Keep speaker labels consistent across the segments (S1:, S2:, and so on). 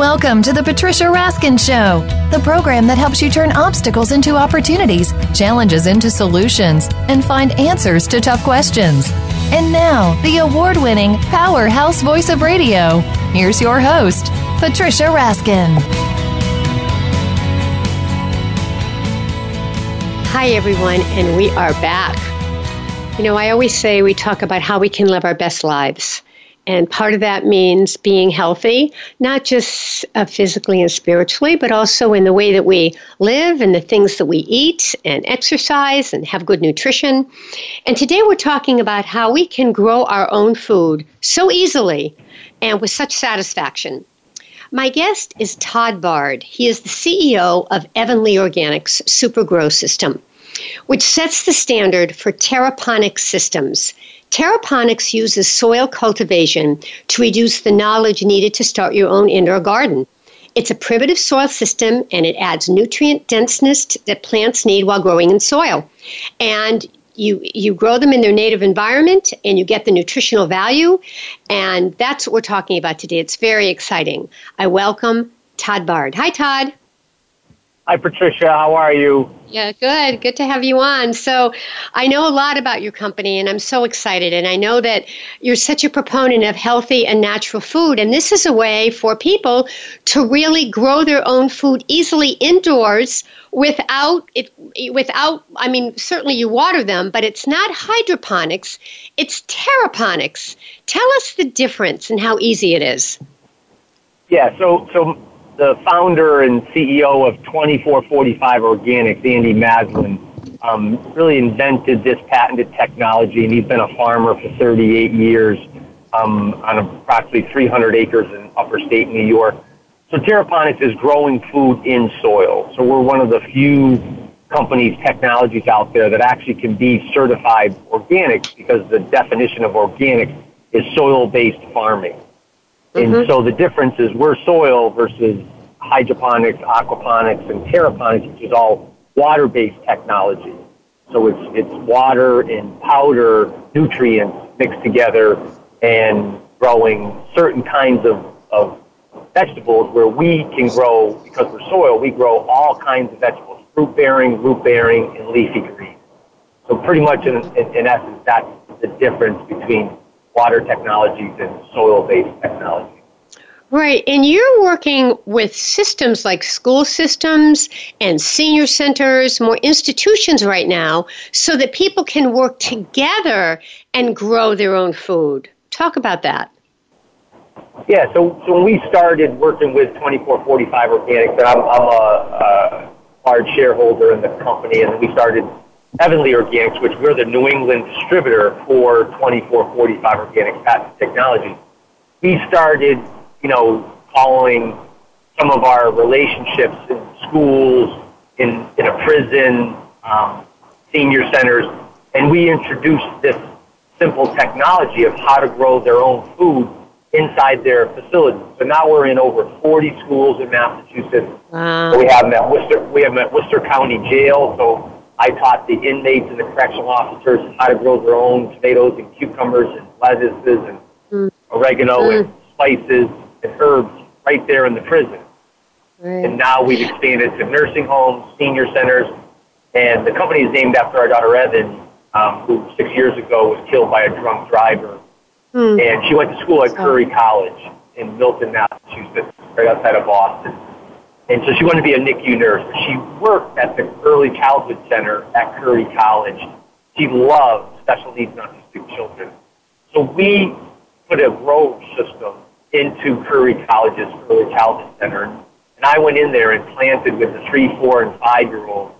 S1: Welcome to the Patricia Raskin Show, the program that helps you turn obstacles into opportunities, challenges into solutions, and find answers to tough questions. And now, the award winning powerhouse voice of radio. Here's your host, Patricia Raskin.
S2: Hi, everyone, and we are back. You know, I always say we talk about how we can live our best lives. And part of that means being healthy, not just uh, physically and spiritually, but also in the way that we live and the things that we eat and exercise and have good nutrition. And today we're talking about how we can grow our own food so easily and with such satisfaction. My guest is Todd Bard. He is the CEO of EvanLEE Organics Super Grow System, which sets the standard for terraponic systems Terraponics uses soil cultivation to reduce the knowledge needed to start your own indoor garden. It's a primitive soil system and it adds nutrient denseness that plants need while growing in soil. And you you grow them in their native environment and you get the nutritional value and that's what we're talking about today. It's very exciting. I welcome Todd Bard. Hi Todd.
S3: Hi Patricia, how are you?
S2: Yeah, good. Good to have you on. So, I know a lot about your company and I'm so excited. And I know that you're such a proponent of healthy and natural food. And this is a way for people to really grow their own food easily indoors without it without I mean certainly you water them but it's not hydroponics it's terraponics tell us the difference and how easy it is
S3: yeah so so the founder and CEO of 2445 Organics, Andy Maslin, um, really invented this patented technology, and he's been a farmer for 38 years um, on approximately 300 acres in upper state New York. So terraponics is growing food in soil. So we're one of the few companies, technologies out there that actually can be certified organic because the definition of organic is soil-based farming. Mm-hmm. And so the difference is we're soil versus hydroponics, aquaponics, and aeroponics, which is all water-based technology. So it's, it's water and powder nutrients mixed together and growing certain kinds of, of vegetables where we can grow, because we're soil, we grow all kinds of vegetables, fruit bearing, root bearing, and leafy greens. So pretty much in, in, in essence, that's the difference between water technologies and soil-based technology.
S2: Right. And you're working with systems like school systems and senior centers, more institutions right now, so that people can work together and grow their own food. Talk about that.
S3: Yeah, so, so when we started working with 2445 Organics, and I'm, I'm a, a large shareholder in the company, and we started EvanLEE Organics, which we're the New England distributor for 2445 Organic patent technology. We started you know, following some of our relationships in schools, in, in a prison, um, senior centers, and we introduced this simple technology of how to grow their own food inside their facilities. So now we're in over 40 schools in Massachusetts. Wow. We have them at Worcester. We have them at Worcester County Jail. So I taught the inmates and the correctional officers how to grow their own tomatoes and cucumbers and lettuces and mm. oregano mm. and spices and herbs right there in the prison. Right. And now we've expanded to nursing homes, senior centers, and the company is named after our daughter Evan, um, who six years ago was killed by a drunk driver. Hmm. And she went to school at Curry College in Milton, Massachusetts, right outside of Boston. And so she wanted to be a NICU nurse. She worked at the Early Childhood Center at Curry College. She loved special needs and autistic children. So we put a grow system into Curry College's early childhood center. And I went in there and planted with the three, four, and five year olds.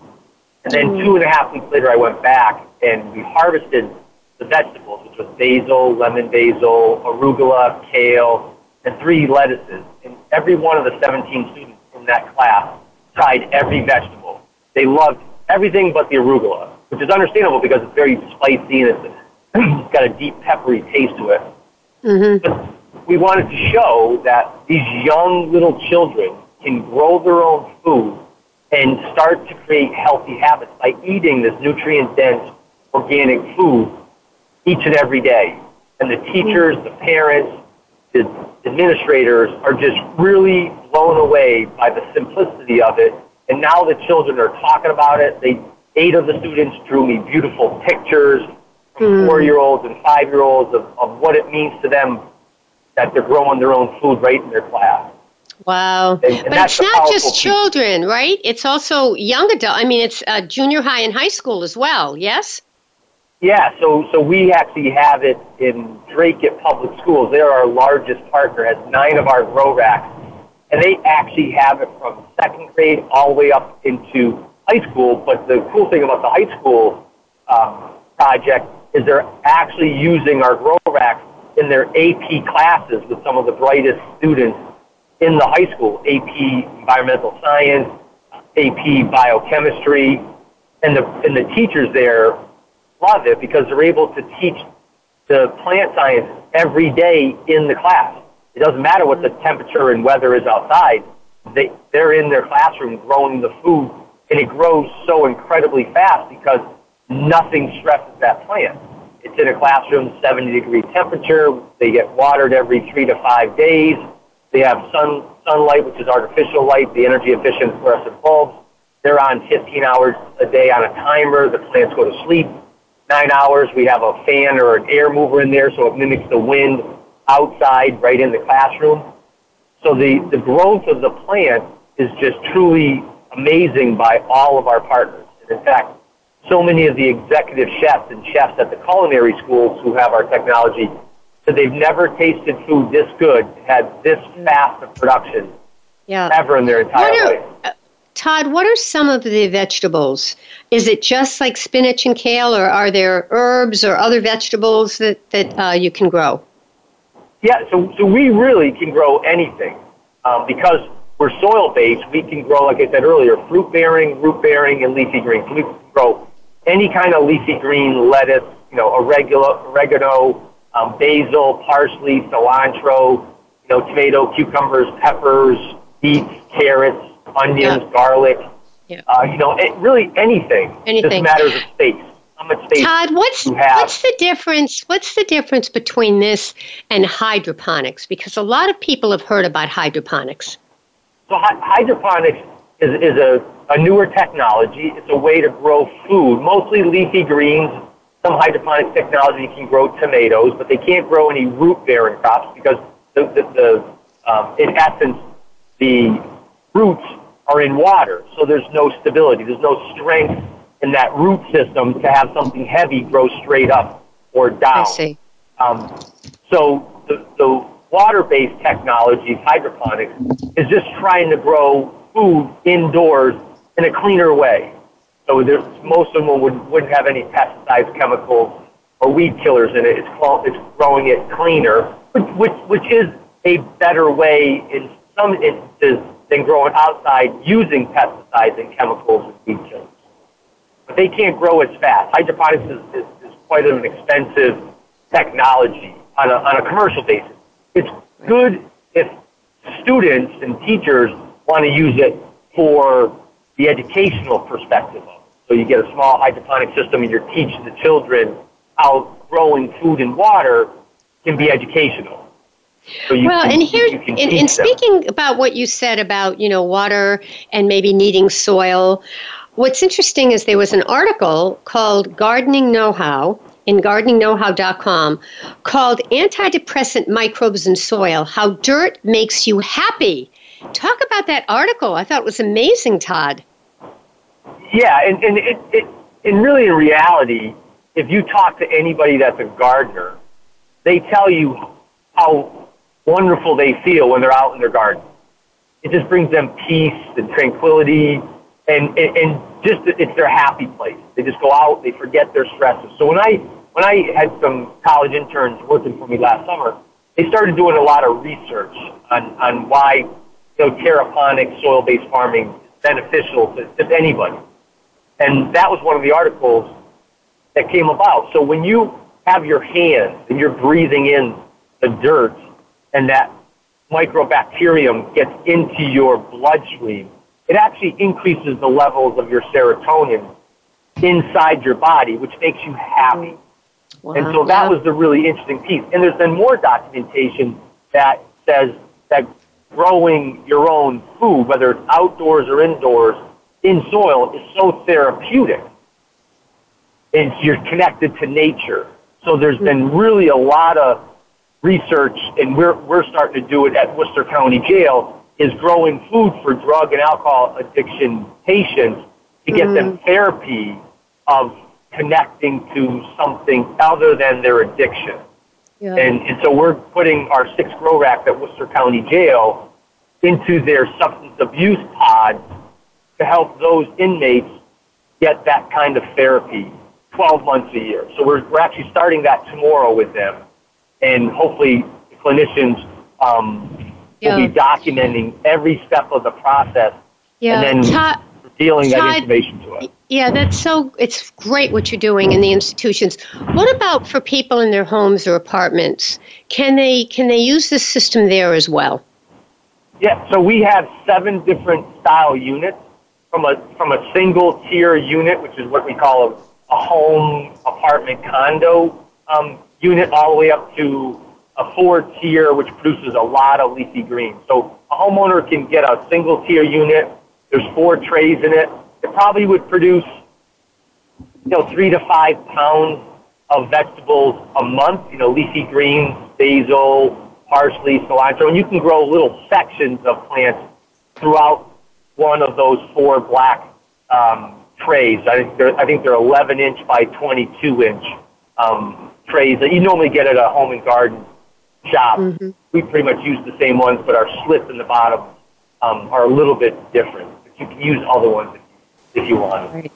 S3: And then two and a half weeks later, I went back and we harvested the vegetables, which was basil, lemon basil, arugula, kale, and three lettuces. And every one of the 17 students in that class tried every vegetable. They loved everything but the arugula, which is understandable because it's very spicy and it's, it's got a deep peppery taste to it. Mm-hmm. But we wanted to show that these young little children can grow their own food and start to create healthy habits by eating this nutrient dense organic food each and every day. And the teachers, the parents, the administrators are just really blown away by the simplicity of it. And now the children are talking about it. They eight of the students drew me beautiful pictures from mm. four-year-olds and five-year-olds of, of what it means to them that they're growing their own food right in their class.
S2: Wow. And, and but it's not just piece. children, right? It's also young adult. I mean, it's uh, junior high and high school as well, yes?
S3: Yeah, so, so we actually have it in Dracut Public Schools. They're our largest partner, has nine of our grow racks. And they actually have it from second grade all the way up into high school. But the cool thing about the high school um, project is they're actually using our grow racks in their AP classes with some of the brightest students in the high school, AP Environmental Science, AP Biochemistry, and the, and the teachers there love it because they're able to teach the plant science every day in the class. It doesn't matter what the mm-hmm. temperature and weather is outside. They, they're in their classroom growing the food, and it grows so incredibly fast because nothing stresses that plant. It's in a classroom, 70 degree temperature. They get watered every three to five days. They have sun, sunlight, which is artificial light, the energy efficient fluorescent bulbs. They're on 15 hours a day on a timer. The plants go to sleep nine hours. We have a fan or an air mover in there so it mimics the wind outside right in the classroom. So the, the growth of the plant is just truly amazing by all of our partners. And in fact, so many of the executive chefs and chefs at the culinary schools who have our technology said they've never tasted food this good, had this fast of production yeah. ever in their entire are, life. Uh,
S2: Todd, what are some of the vegetables? Is it just like spinach and kale, or are there herbs or other vegetables that, that uh, you can grow?
S3: Yeah, so, so we really can grow anything. Um, because we're soil based, we can grow, like I said earlier, fruit bearing, root bearing, and leafy greens. We can grow any kind of leafy green, lettuce, you know, oregano, oregano um, basil, parsley, cilantro, you know, tomato, cucumbers, peppers, beets, carrots, onions, yeah. garlic. Yeah. Uh, you know, it, really anything. Anything. Just matters of space. How much space
S2: Todd, what's what's the difference? What's the difference between this and hydroponics? Because a lot of people have heard about hydroponics.
S3: So hydroponics is, is a, a newer technology. It's a way to grow food, mostly leafy greens. Some hydroponics technology can grow tomatoes, but they can't grow any root-bearing crops because the, the, the um, in essence, the roots are in water, so there's no stability. There's no strength in that root system to have something heavy grow straight up or down. I
S2: see.
S3: Um, so the, the water-based technologies, hydroponics, is just trying to grow food indoors in a cleaner way. So there's, most of them would, wouldn't have any pesticides, chemicals, or weed killers in it. It's, called, it's growing it cleaner, which, which, which is a better way in some instances than growing outside using pesticides and chemicals and weed killers. But they can't grow as fast. Hydroponics is, is, is quite an expensive technology on a, on a commercial basis. It's good if students and teachers want to use it for the educational perspective of it. So you get a small hydroponic system and you're teaching the children how growing food and water can be educational.
S2: So well, can, and here, in, in speaking about what you said about you know water and maybe needing soil, what's interesting is there was an article called "Gardening Know-How" in gardeningknowhow.com called "Antidepressant Microbes in Soil: How Dirt Makes You Happy." Talk about that article. I thought it was amazing, Todd.
S3: Yeah, and, and it, it and really in reality, if you talk to anybody that's a gardener, they tell you how wonderful they feel when they're out in their garden. It just brings them peace and tranquility, and, and, and just it's their happy place. They just go out, they forget their stresses. So when I when I had some college interns working for me last summer, they started doing a lot of research on, on why you know terraponic soil-based farming is beneficial to just anybody. And that was one of the articles that came about. So when you have your hands and you're breathing in the dirt and that microbacterium gets into your bloodstream, it actually increases the levels of your serotonin inside your body, which makes you happy. Wow. And so that was the really interesting piece. And there's been more documentation that says that growing your own food, whether it's outdoors or indoors, in soil, is so therapeutic. And you're connected to nature. So there's been mm-hmm. really a lot of research, and we're, we're starting to do it at Worcester County Jail, is growing food for drug and alcohol addiction patients to get mm-hmm. them therapy of connecting to something other than their addiction. Yeah. And, and so we're putting our six grow racks at Worcester County Jail into their substance abuse pods to help those inmates get that kind of therapy 12 months a year. So we're, we're actually starting that tomorrow with them. And hopefully clinicians um, yeah. will be documenting every step of the process yeah. and then Ta- that information to us.
S2: Yeah, that's so, it's great what you're doing in the institutions. What about for people in their homes or apartments? Can they, can they use this system there as well?
S3: Yeah, so we have seven different style units from a, from a single tier unit, which is what we call a, a home apartment condo um, unit, all the way up to a four tier, which produces a lot of leafy greens. So a homeowner can get a single tier unit. There's four trays in it it probably would produce, you know, three to five pounds of vegetables a month, you know, leafy greens, basil, parsley, cilantro, and you can grow little sections of plants throughout one of those four black um, trays. I think they're, I think they're 11 inch by 22 inch um, trays that you normally get at a home and garden shop. Mm-hmm. We pretty much use the same ones, but our slits in the bottom um, are a little bit different. But you can use other ones if you want.
S2: Right.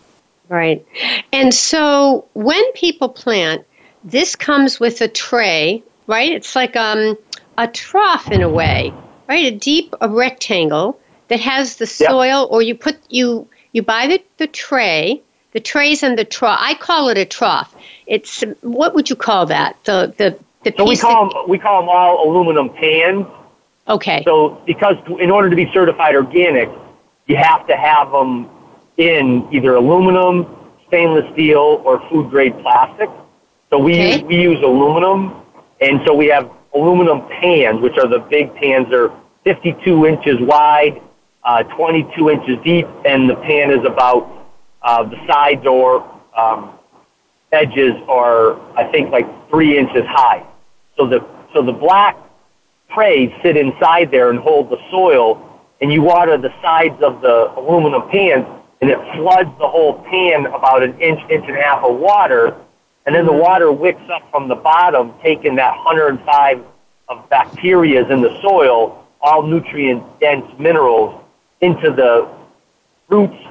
S2: Right. And so when people plant, this comes with a tray, right? It's like um, a trough in a way, right? A deep a rectangle that has the soil, yep. or you put you you buy the, the tray. The trays and the trough. I call it a trough. It's what would you call that? The the the
S3: so we call that, them we call them all aluminum pans.
S2: Okay.
S3: So because in order to be certified organic, you have to have them in either aluminum, stainless steel, or food grade plastic. So we okay. use, we use aluminum, and so we have aluminum pans, which are the big pans. They're 52 inches wide, uh, 22 inches deep, and the pan is about uh, the sides or um, edges are I think like three inches high. So the so the black trays sit inside there and hold the soil, and you water the sides of the aluminum pans and it floods the whole pan about an inch, inch and a half of water, and then the water wicks up from the bottom, taking that 105 of bacteria in the soil, all nutrient dense minerals, into the roots,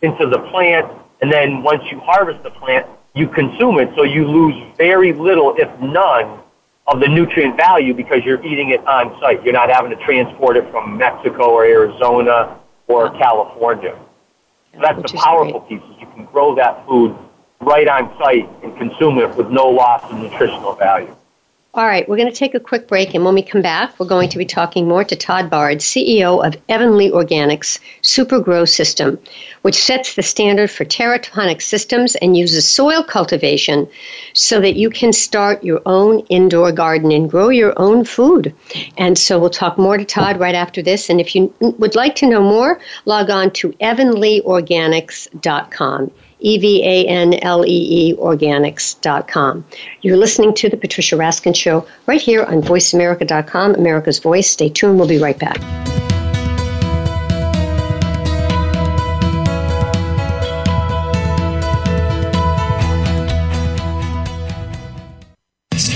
S3: into the plant, and then once you harvest the plant, you consume it, so you lose very little, if none, of the nutrient value because you're eating it on site. You're not having to transport it from Mexico or Arizona or California. So that's the powerful great. piece is you can grow that food right on site and consume it with no loss of nutritional value.
S2: All right, we're going to take a quick break, and when we come back, we're going to be talking more to Todd Bard, CEO of EvanLEE Organics Super Grow System, which sets the standard for terraponic systems and uses soil cultivation so that you can start your own indoor garden and grow your own food. And so we'll talk more to Todd right after this. And if you would like to know more, log on to evanleeorganics.com. E V A N L E E organics.com. You're listening to The Patricia Raskin Show right here on voiceamerica.com, America's Voice. Stay tuned. We'll be right back.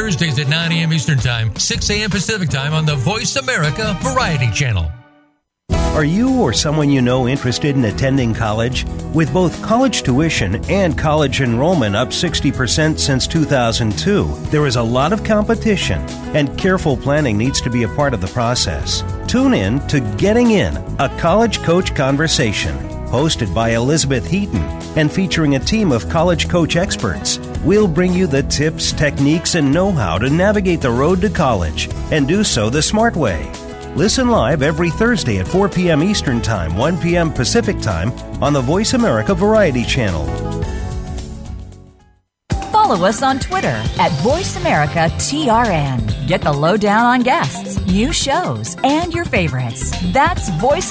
S4: Thursdays at 9 a.m. Eastern Time, 6 a.m. Pacific Time on the Voice America Variety Channel.
S5: Are you or someone you know interested in attending college? With both college tuition and college enrollment up 60% since 2002, there is a lot of competition, and careful planning needs to be a part of the process. Tune in to Getting In, a college coach conversation, hosted by Elizabeth Heaton and featuring a team of college coach experts. We'll bring you the tips, techniques, and know how to navigate the road to college and do so the smart way. Listen live every Thursday at 4 p.m. Eastern Time, 1 p.m. Pacific Time on the Voice America Variety Channel.
S6: Follow us on Twitter at VoiceAmericaTRN. Get the lowdown on guests, new shows, and your favorites. That's Voice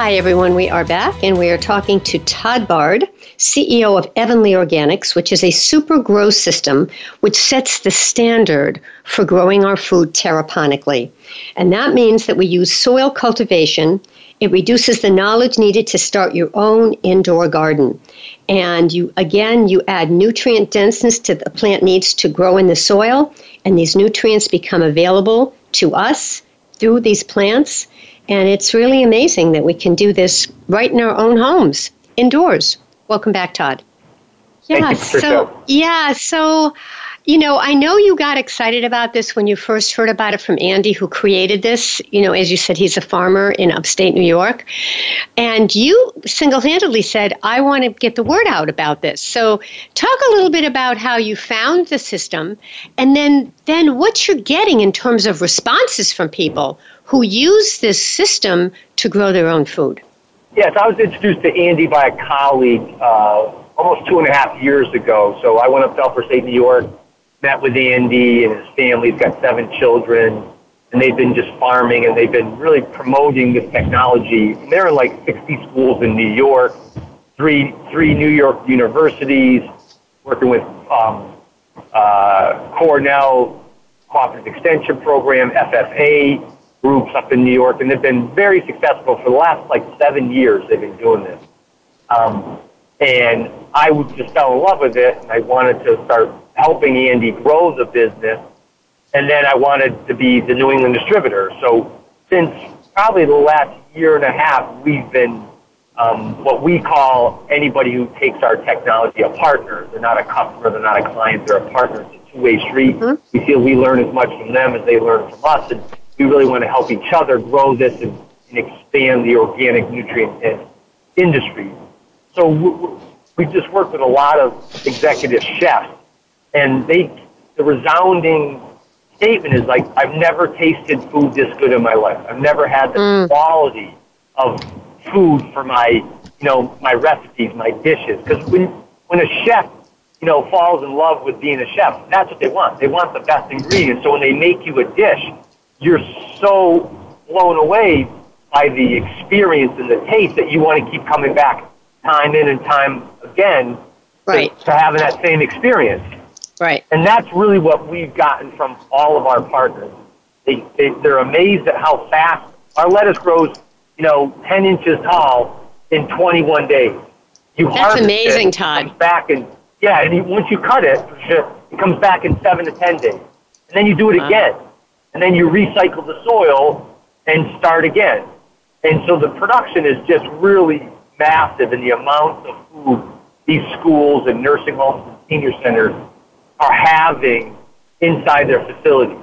S2: Hi, everyone. We are back and we are talking to Todd Bard, CEO of EvanLEE Organics, which is a super grow system which sets the standard for growing our food terraponically. And that means that we use soil cultivation. It reduces the knowledge needed to start your own indoor garden. And you again, you add nutrient denseness to the plant needs to grow in the soil, and these nutrients become available to us through these plants and it's really amazing that we can do this right in our own homes, indoors. Welcome back, Todd.
S3: Yeah,
S2: so yeah, so you know, I know you got excited about this when you first heard about it from Andy, who created this. You know, as you said, he's a farmer in upstate New York. And you single handedly said, I want to get the word out about this. So, talk a little bit about how you found the system and then, then what you're getting in terms of responses from people who use this system to grow their own food.
S3: Yes, I was introduced to Andy by a colleague uh, almost two and a half years ago. So I went up to Upper State New York, met with Andy and his family. He's got seven children, and they've been just farming, and they've been really promoting this technology. And they're in like 60 schools in New York, three three New York universities, working with um, uh, Cornell Cooperative Extension Program, FFA groups up in New York, and they've been very successful for the last like seven years. They've been doing this, um, and I just fell in love with it, and I wanted to start helping Andy grow the business, and then I wanted to be the New England distributor. So since probably the last year and a half, we've been um, what we call anybody who takes our technology a partner. They're not a customer, they're not a client, they're a partner. It's a two-way street. Mm-hmm. We feel we learn as much from them as they learn from us, and we really want to help each other grow this and, and expand the organic nutrient industry. So we just worked with a lot of executive chefs, and they the resounding statement is like, I've never tasted food this good in my life. I've never had the mm. quality of food for my, you know, my recipes, my dishes. Because when when a chef, you know, falls in love with being a chef, that's what they want. They want the best ingredients. So when they make you a dish, you're so blown away by the experience and the taste that you want to keep coming back time in and time again
S2: right.
S3: to, to having that same experience.
S2: Right.
S3: And that's really what we've gotten from all of our partners. They, they, they're amazed at how fast our lettuce grows, you know, 10 inches tall in 21 days.
S2: You That's amazing, it, Todd.
S3: Comes back and yeah, and you, once you cut it, it comes back in seven to 10 days. And then you do it again and then you recycle the soil and start again. And so the production is just really massive, and the amount of food these schools and nursing homes and senior centers are having inside their facilities.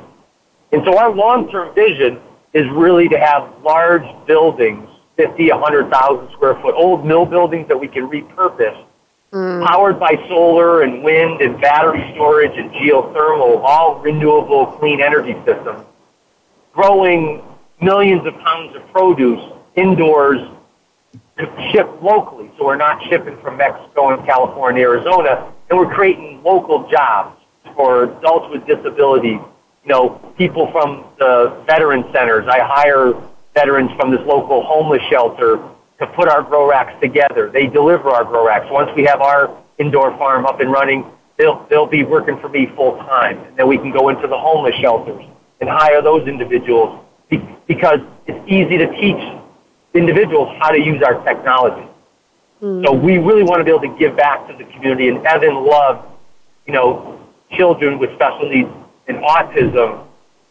S3: And so our long-term vision is really to have large buildings, 50, 100,000 square foot, old mill buildings that we can repurpose, mm. powered by solar and wind and battery storage and geothermal, all renewable clean energy systems, growing millions of pounds of produce indoors to ship locally. So we're not shipping from Mexico and California, Arizona, and we're creating local jobs for adults with disabilities, you know, people from the veteran centers. I hire veterans from this local homeless shelter to put our grow racks together. They deliver our grow racks. Once we have our indoor farm up and running, they'll, they'll be working for me full time. And then we can go into the homeless shelters and hire those individuals because it's easy to teach individuals how to use our technology. Mm. So we really want to be able to give back to the community. And Evan loved, you know, children with special needs and autism.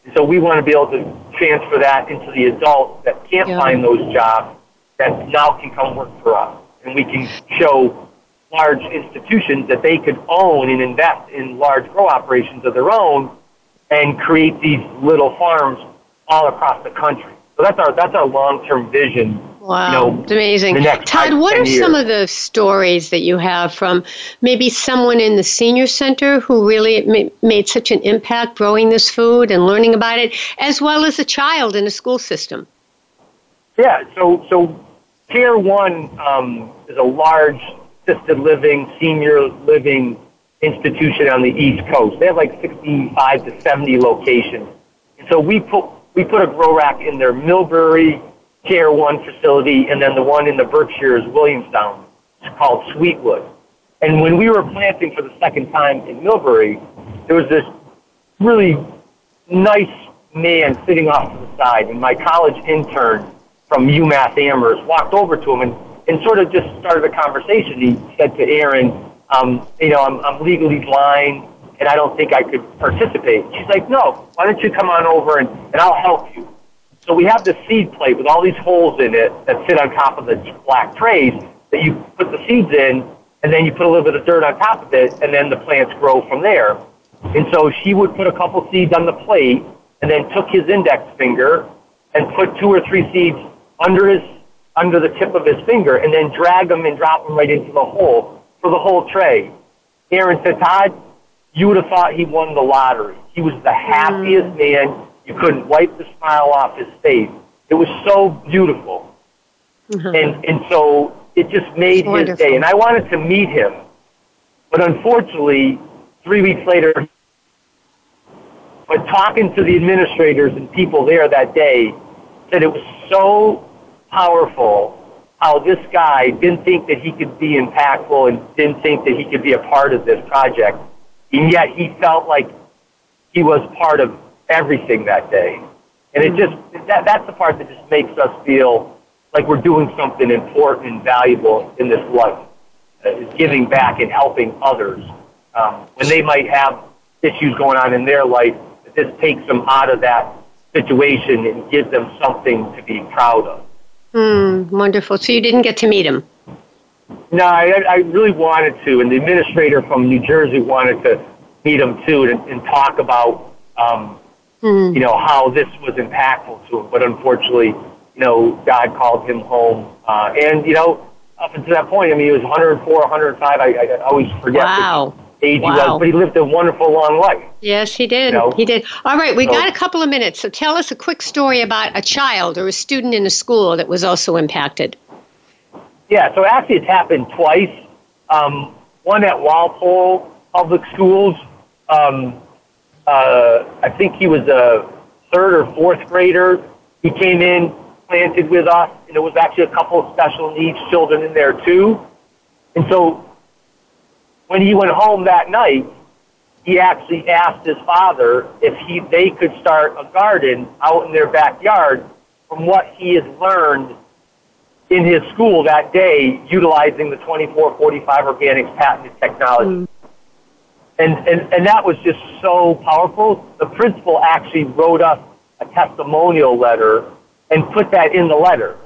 S3: And so we want to be able to transfer that into the adults that can't yeah. find those jobs that now can come work for us. And we can show large institutions that they could own and invest in large grow operations of their own and create these little farms all across the country. So that's our that's our long term vision.
S2: Wow, you know, it's amazing. Todd, five, what are years. some of the stories that you have from maybe someone in the senior center who really made such an impact growing this food and learning about it, as well as a child in a school system?
S3: Yeah, so so Care One um, is a large assisted living, senior living institution on the East Coast. They have like 65 to 70 locations. And so we put we put a grow rack in their Millbury Care One facility, and then the one in the Berkshires, Williamstown. It's called Sweetwood. And when we were planting for the second time in Millbury, there was this really nice man sitting off to the side, and my college intern from UMass Amherst walked over to him and, and sort of just started a conversation. He said to Aaron, um, you know, I'm, I'm legally blind and I don't think I could participate. She's like, no, why don't you come on over and, and I'll help you. So we have the seed plate with all these holes in it that sit on top of the black trays that you put the seeds in, and then you put a little bit of dirt on top of it, and then the plants grow from there. And so she would put a couple seeds on the plate, and then took his index finger and put two or three seeds under his under the tip of his finger, and then drag them and drop them right into the hole for the whole tray. Aaron said, Todd, you would have thought he won the lottery. He was the happiest mm. man. You couldn't wipe the smile off his face. It was so beautiful. Mm-hmm. And, and so it just made his day. And I wanted to meet him. But unfortunately, three weeks later, but talking to the administrators and people there that day, said it was so powerful how this guy didn't think that he could be impactful and didn't think that he could be a part of this project and yet he felt like he was part of everything that day. And it just, that, that's the part that just makes us feel like we're doing something important and valuable in this life, uh, is giving back and helping others. Um, when they might have issues going on in their life, this takes them out of that situation and gives them something to be proud of.
S2: Mm, wonderful. So you didn't get to meet him?
S3: No, I, I really wanted to, and the administrator from New Jersey wanted to meet him too and, and talk about, um, mm. you know, how this was impactful to him. But unfortunately, you know, God called him home, uh, and you know, up until that point, I mean, he was 104, 105. I, I always forget wow. Age wow. he was, but he lived a wonderful, long life.
S2: Yes, he did. You know? He did. All right, we so, got a couple of minutes, so tell us a quick story about a child or a student in a school that was also impacted.
S3: Yeah, so actually it's happened twice. Um, one at Walpole Public Schools. Um, uh, I think he was a third or fourth grader. He came in, planted with us, and there was actually a couple of special needs children in there too. And so when he went home that night, he actually asked his father if he they could start a garden out in their backyard from what he had learned in his school that day utilizing the 2445 organics patented technology. Mm. And, and, and that was just so powerful. The principal actually wrote us a testimonial letter and put that in the letter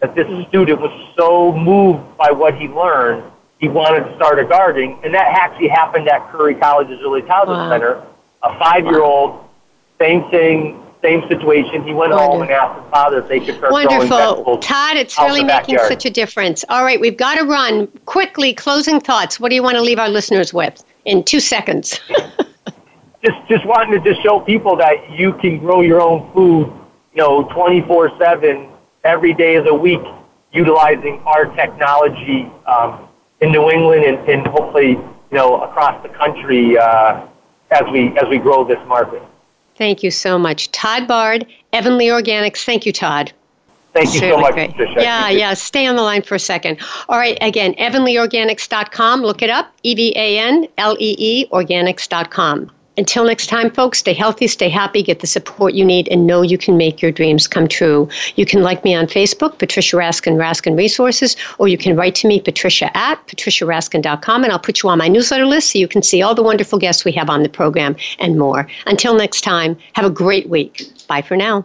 S3: that this mm. student was so moved by what he learned he wanted to start a garden, and that actually happened at Curry College's Early Childhood
S2: Wow.
S3: Center. A five-year-old, same thing, same situation. He went home and asked his father if they could start growing
S2: Wonderful.
S3: vegetables.
S2: Todd, it's really making such a difference. All right, we've got to run. Quickly, closing thoughts. What do you want to leave our listeners with in two seconds?
S3: just just wanting to just show people that you can grow your own food, you know, 24/7 every day of the week, utilizing our technology um, in New England and, and hopefully you know across the country uh, as we as we grow this market.
S2: Thank you so much. Todd Bard, EvanLEE Organics. Thank you, Todd.
S3: Thank you so much,
S2: great.
S3: Patricia.
S2: Yeah, yeah. Stay on the line for a second. All right, again, evanleeorganics.com. Look it up. E V A N L E E organics.com. Until next time, folks, stay healthy, stay happy, get the support you need, and know you can make your dreams come true. You can like me on Facebook, Patricia Raskin, Raskin Resources, or you can write to me, patricia at patriciaraskin.com, and I'll put you on my newsletter list so you can see all the wonderful guests we have on the program and more. Until next time, have a great week. Bye for now.